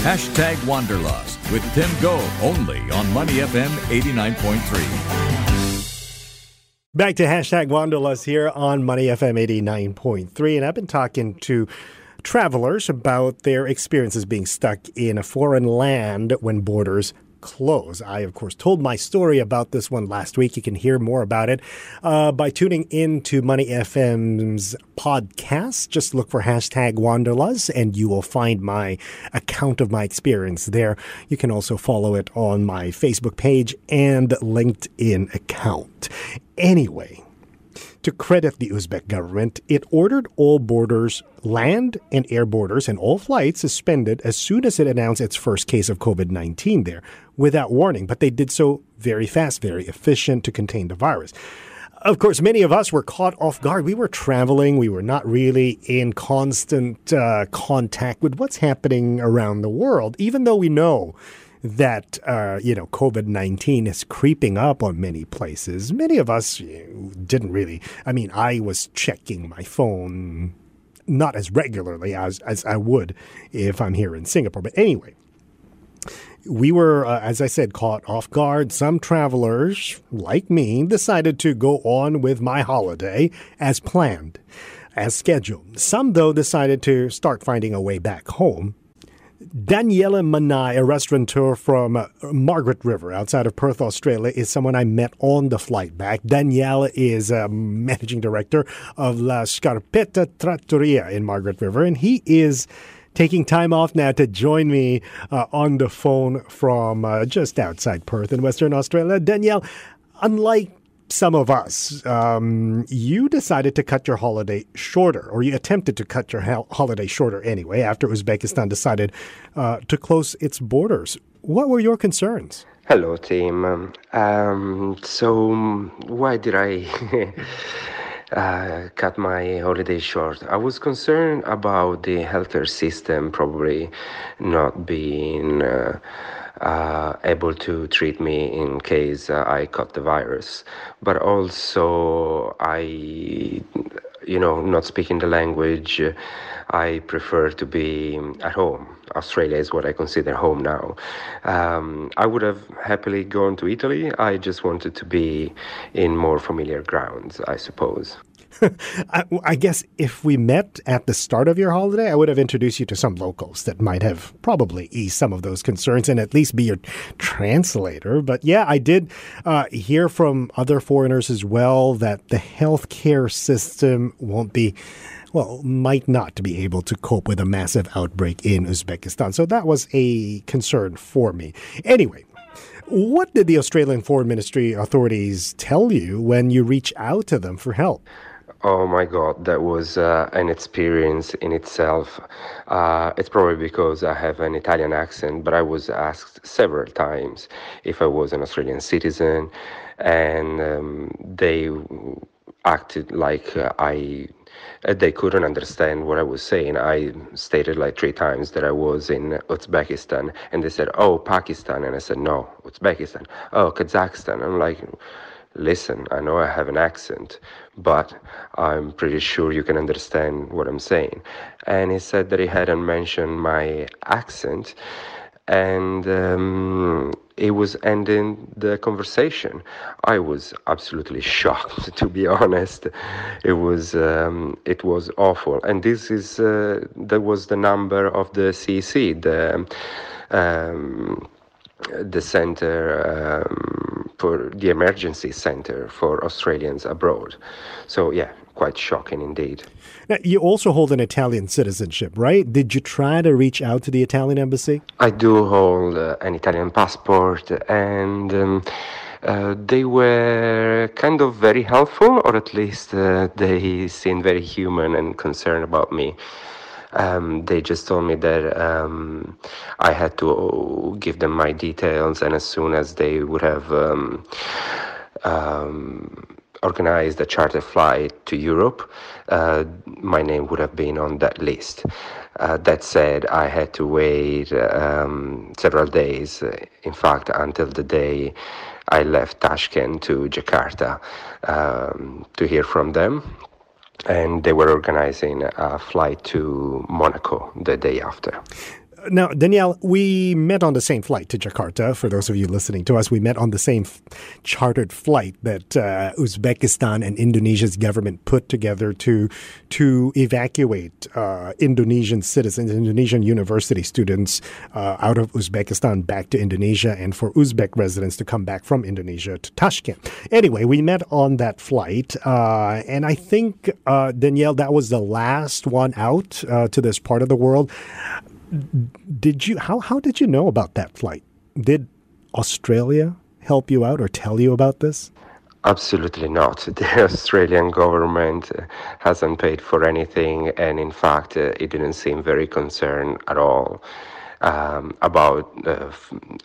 Hashtag Wanderlust with Tim Go only on Money FM 89.3. Back to hashtag Wanderlust here on Money FM 89.3. And I've been talking to travelers about their experiences being stuck in a foreign land when borders close. I, of course, told my story about this one last week. You can hear more about it uh, by tuning in to Money FM's podcast. Just look for hashtag Wanderlust and you will find my account of my experience there. You can also follow it on my Facebook page and LinkedIn account. Anyway, to credit the Uzbek government, it ordered all borders, land and air borders, and all flights suspended as soon as it announced its first case of COVID 19 there without warning. But they did so very fast, very efficient to contain the virus. Of course, many of us were caught off guard. We were traveling. We were not really in constant uh, contact with what's happening around the world, even though we know that uh, you know COVID nineteen is creeping up on many places. Many of us didn't really. I mean, I was checking my phone not as regularly as as I would if I'm here in Singapore. But anyway, we were, uh, as I said, caught off guard. Some travelers, like me, decided to go on with my holiday as planned, as scheduled. Some, though, decided to start finding a way back home. Daniela Manai, a restaurateur from uh, Margaret River outside of Perth, Australia, is someone I met on the flight back. Daniela is a managing director of La Scarpetta Trattoria in Margaret River, and he is taking time off now to join me uh, on the phone from uh, just outside Perth in Western Australia. Danielle, unlike some of us, um, you decided to cut your holiday shorter, or you attempted to cut your ho- holiday shorter anyway, after Uzbekistan decided uh, to close its borders. What were your concerns? Hello, Tim. Um, so, why did I uh, cut my holiday short? I was concerned about the healthcare system probably not being. Uh, uh, able to treat me in case uh, I caught the virus. But also, I, you know, not speaking the language, I prefer to be at home. Australia is what I consider home now. Um, I would have happily gone to Italy. I just wanted to be in more familiar grounds, I suppose. I, I, guess if we met at the start of your holiday, I would have introduced you to some locals that might have probably eased some of those concerns and at least be your translator. But yeah, I did uh, hear from other foreigners as well that the healthcare system won't be well, might not be able to cope with a massive outbreak in Uzbekistan. So that was a concern for me. Anyway, what did the Australian Foreign Ministry authorities tell you when you reach out to them for help? Oh my God, that was uh, an experience in itself. Uh, it's probably because I have an Italian accent, but I was asked several times if I was an Australian citizen, and um, they acted like uh, I uh, they couldn't understand what I was saying. I stated like three times that I was in Uzbekistan, and they said, "Oh, Pakistan," and I said, "No, Uzbekistan." Oh, Kazakhstan. I'm like listen, I know I have an accent, but I'm pretty sure you can understand what I'm saying. And he said that he hadn't mentioned my accent, and um, it was ending the conversation. I was absolutely shocked, to be honest. It was um, it was awful, and this is uh, that was the number of the CC, the um, the center. Um, for the emergency center for Australians abroad. So, yeah, quite shocking indeed. Now, you also hold an Italian citizenship, right? Did you try to reach out to the Italian embassy? I do hold uh, an Italian passport, and um, uh, they were kind of very helpful, or at least uh, they seemed very human and concerned about me. Um, they just told me that um, I had to give them my details, and as soon as they would have um, um organized a charter flight to Europe, uh, my name would have been on that list. Uh, that said, I had to wait um, several days, uh, in fact, until the day I left Tashkent to Jakarta um, to hear from them and they were organizing a flight to Monaco the day after. Now, Danielle, we met on the same flight to Jakarta. For those of you listening to us, we met on the same f- chartered flight that uh, Uzbekistan and Indonesia's government put together to to evacuate uh, Indonesian citizens, Indonesian university students uh, out of Uzbekistan back to Indonesia, and for Uzbek residents to come back from Indonesia to Tashkent. Anyway, we met on that flight, uh, and I think uh, Danielle, that was the last one out uh, to this part of the world did you how how did you know about that flight? Did Australia help you out or tell you about this? Absolutely not. The Australian government hasn't paid for anything, and in fact, uh, it didn't seem very concerned at all. Um, about uh,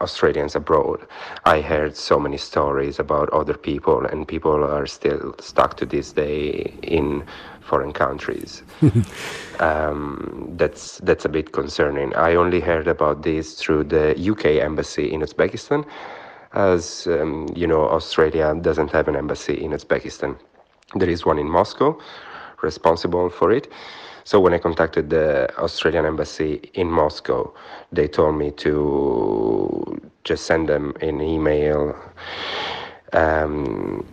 Australians abroad. I heard so many stories about other people, and people are still stuck to this day in foreign countries. um, that's that's a bit concerning. I only heard about this through the UK embassy in Uzbekistan, as um, you know, Australia doesn't have an embassy in Uzbekistan. There is one in Moscow, responsible for it. So when I contacted the Australian embassy in Moscow, they told me to just send them an email. Um,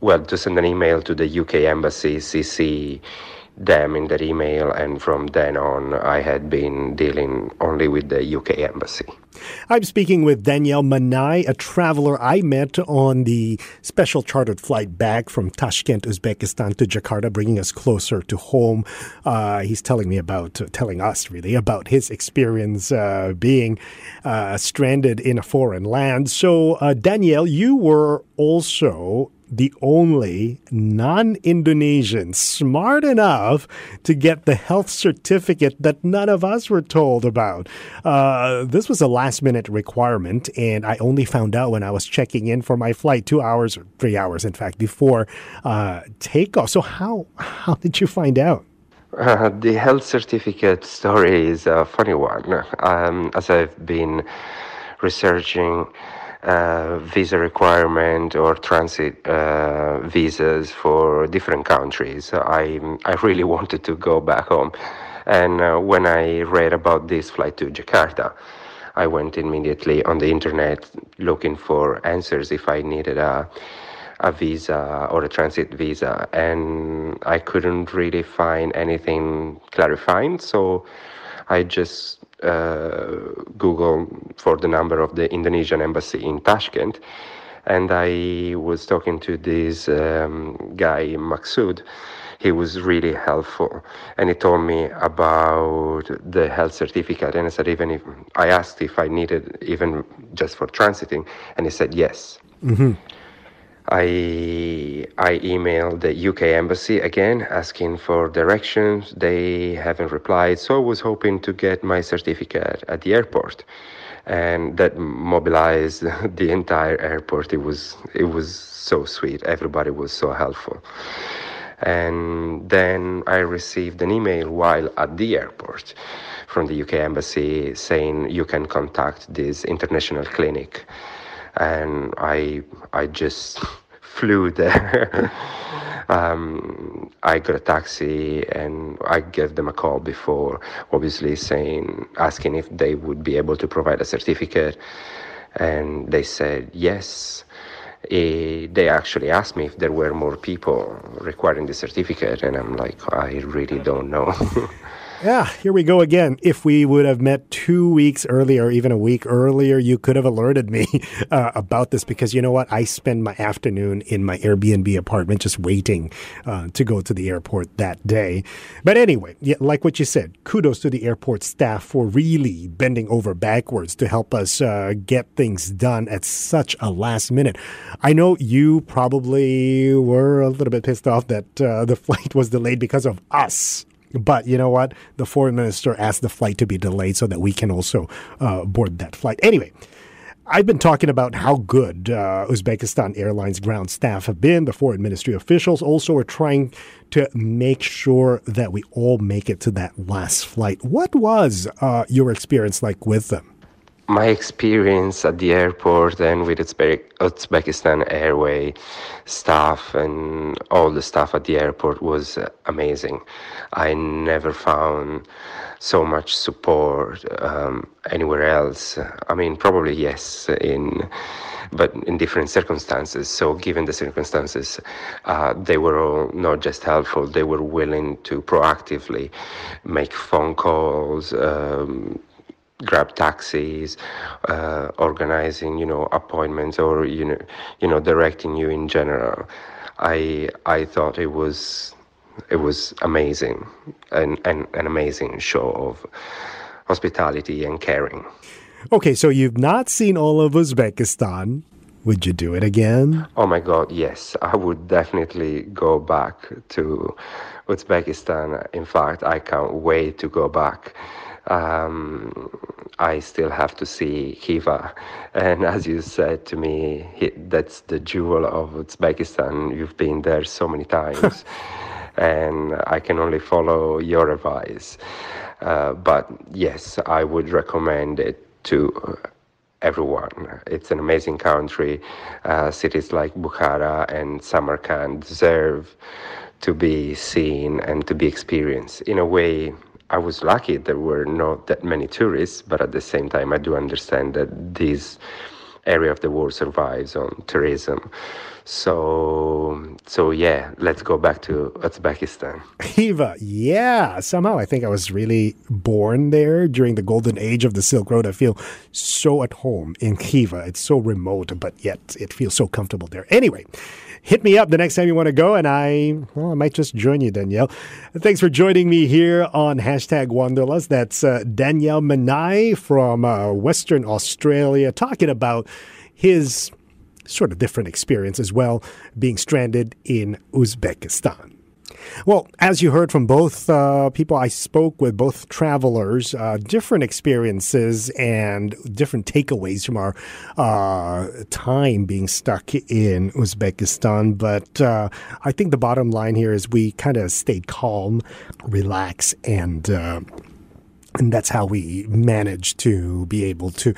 well, to send an email to the UK embassy, CC them in their email, and from then on, I had been dealing only with the UK embassy. I'm speaking with Daniel Manai, a traveler I met on the special chartered flight back from Tashkent, Uzbekistan to Jakarta, bringing us closer to home. Uh, he's telling me about, uh, telling us really, about his experience uh, being uh, stranded in a foreign land. So, uh, Danielle, you were also the only non Indonesian smart enough to get the health certificate that none of us were told about. Uh, this was a last minute requirement, and I only found out when I was checking in for my flight two hours, or three hours, in fact, before uh, takeoff. So, how, how did you find out? Uh, the health certificate story is a funny one. Um, as I've been researching, uh, visa requirement or transit uh, visas for different countries. I I really wanted to go back home, and uh, when I read about this flight to Jakarta, I went immediately on the internet looking for answers if I needed a a visa or a transit visa, and I couldn't really find anything clarifying. So I just Google for the number of the Indonesian embassy in Tashkent, and I was talking to this um, guy Maksud. He was really helpful, and he told me about the health certificate. And I said, even if I asked if I needed even just for transiting, and he said yes. Mm-hmm. I I emailed the UK embassy again asking for directions. They haven't replied, so I was hoping to get my certificate at the airport, and that mobilized the entire airport. It was it was so sweet. Everybody was so helpful. And then I received an email while at the airport from the UK embassy saying you can contact this international clinic and I I just flew there. um, I got a taxi and I gave them a call before, obviously saying asking if they would be able to provide a certificate, and they said yes. Eh, they actually asked me if there were more people requiring the certificate, and I'm like, I really don't know. Yeah, here we go again. If we would have met two weeks earlier, even a week earlier, you could have alerted me uh, about this because you know what? I spend my afternoon in my Airbnb apartment just waiting uh, to go to the airport that day. But anyway, yeah, like what you said, kudos to the airport staff for really bending over backwards to help us uh, get things done at such a last minute. I know you probably were a little bit pissed off that uh, the flight was delayed because of us but you know what? The foreign minister asked the flight to be delayed so that we can also uh, board that flight. Anyway, I've been talking about how good uh, Uzbekistan Airlines ground staff have been. The foreign ministry officials also are trying to make sure that we all make it to that last flight. What was uh, your experience like with them? My experience at the airport and with Uzbekistan Airway staff and all the staff at the airport was amazing. I never found so much support um, anywhere else. I mean, probably yes, in but in different circumstances. So, given the circumstances, uh, they were all not just helpful; they were willing to proactively make phone calls. Um, grab taxis, uh, organizing, you know, appointments or, you know, you know, directing you in general. I, I thought it was, it was amazing and, and an amazing show of hospitality and caring. Okay, so you've not seen all of Uzbekistan. Would you do it again? Oh my God, yes. I would definitely go back to Uzbekistan. In fact, I can't wait to go back. Um, I still have to see Khiva. And as you said to me, that's the jewel of Uzbekistan. You've been there so many times. and I can only follow your advice. Uh, but yes, I would recommend it to everyone. It's an amazing country. Uh, cities like Bukhara and Samarkand deserve to be seen and to be experienced in a way I was lucky there were not that many tourists, but at the same time, I do understand that this area of the world survives on tourism. So, so yeah, let's go back to Uzbekistan. Khiva, yeah. Somehow I think I was really born there during the golden age of the Silk Road. I feel so at home in Khiva. It's so remote, but yet it feels so comfortable there. Anyway, hit me up the next time you want to go, and I, well, I might just join you, Danielle. Thanks for joining me here on hashtag Wanderlust. That's uh, Danielle Manai from uh, Western Australia talking about his sort of different experience as well, being stranded in Uzbekistan. Well, as you heard from both uh, people I spoke with, both travelers, uh, different experiences and different takeaways from our uh, time being stuck in Uzbekistan. But uh, I think the bottom line here is we kind of stayed calm, relax, and uh, and that's how we managed to be able to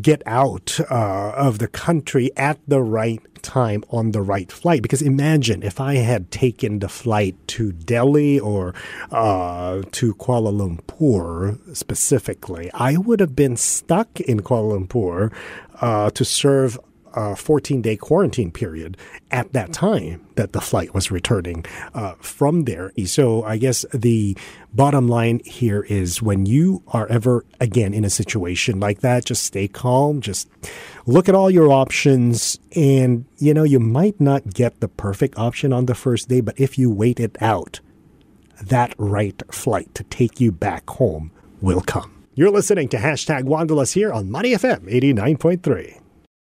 get out uh, of the country at the right time on the right flight. Because imagine if I had taken the flight to Delhi or uh, to Kuala Lumpur specifically, I would have been stuck in Kuala Lumpur uh, to serve a 14 day quarantine period at that time that the flight was returning uh, from there. So I guess the bottom line here is when you are ever again in a situation like that, just stay calm, just look at all your options. And, you know, you might not get the perfect option on the first day, but if you wait it out, that right flight to take you back home will come. You're listening to hashtag Wanderlust here on Money FM 89.3.